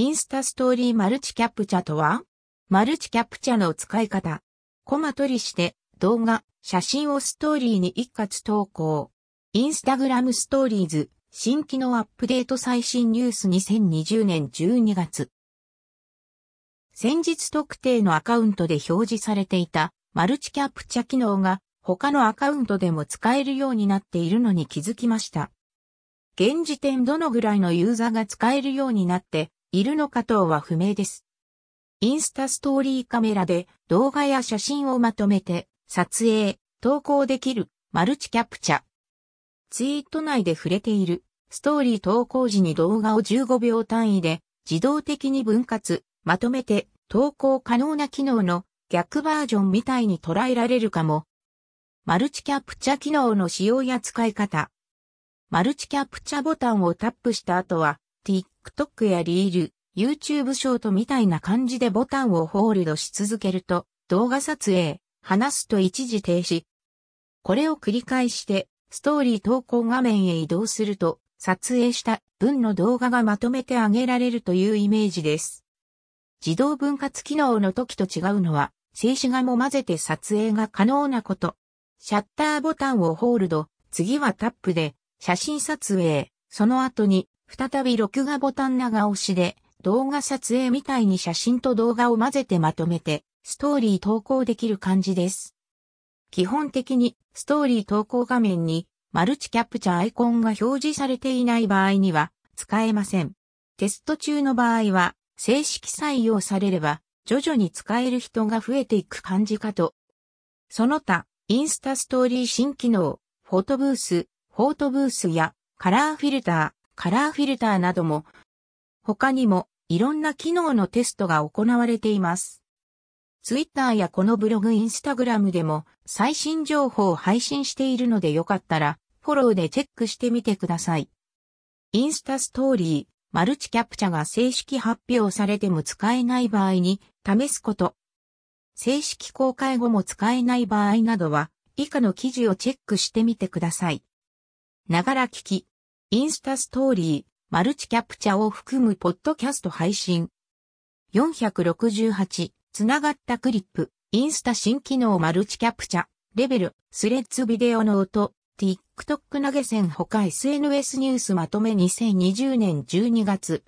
インスタストーリーマルチキャプチャとはマルチキャプチャの使い方。コマ取りして動画、写真をストーリーに一括投稿。インスタグラムストーリーズ新機能アップデート最新ニュース2020年12月。先日特定のアカウントで表示されていたマルチキャプチャ機能が他のアカウントでも使えるようになっているのに気づきました。現時点どのぐらいのユーザーが使えるようになっているのか等は不明です。インスタストーリーカメラで動画や写真をまとめて撮影、投稿できるマルチキャプチャ。ツイート内で触れているストーリー投稿時に動画を15秒単位で自動的に分割、まとめて投稿可能な機能の逆バージョンみたいに捉えられるかも。マルチキャプチャ機能の使用や使い方。マルチキャプチャボタンをタップした後は TikTok やリール、YouTube ショートみたいな感じでボタンをホールドし続けると動画撮影、話すと一時停止。これを繰り返してストーリー投稿画面へ移動すると、撮影した分の動画がまとめてあげられるというイメージです。自動分割機能の時と違うのは、静止画も混ぜて撮影が可能なこと。シャッターボタンをホールド、次はタップで写真撮影、その後に再び録画ボタン長押しで動画撮影みたいに写真と動画を混ぜてまとめてストーリー投稿できる感じです。基本的にストーリー投稿画面にマルチキャプチャーアイコンが表示されていない場合には使えません。テスト中の場合は正式採用されれば徐々に使える人が増えていく感じかと。その他、インスタストーリー新機能、フォトブース、フォートブースやカラーフィルター、カラーフィルターなども、他にもいろんな機能のテストが行われています。ツイッターやこのブログインスタグラムでも最新情報を配信しているのでよかったらフォローでチェックしてみてください。インスタストーリー、マルチキャプチャが正式発表されても使えない場合に試すこと。正式公開後も使えない場合などは以下の記事をチェックしてみてください。ながら聞き、インスタストーリー、マルチキャプチャを含むポッドキャスト配信。468つながったクリップ、インスタ新機能マルチキャプチャ、レベル、スレッズビデオの音、TikTok 投げ銭他 SNS ニュースまとめ。2020年12月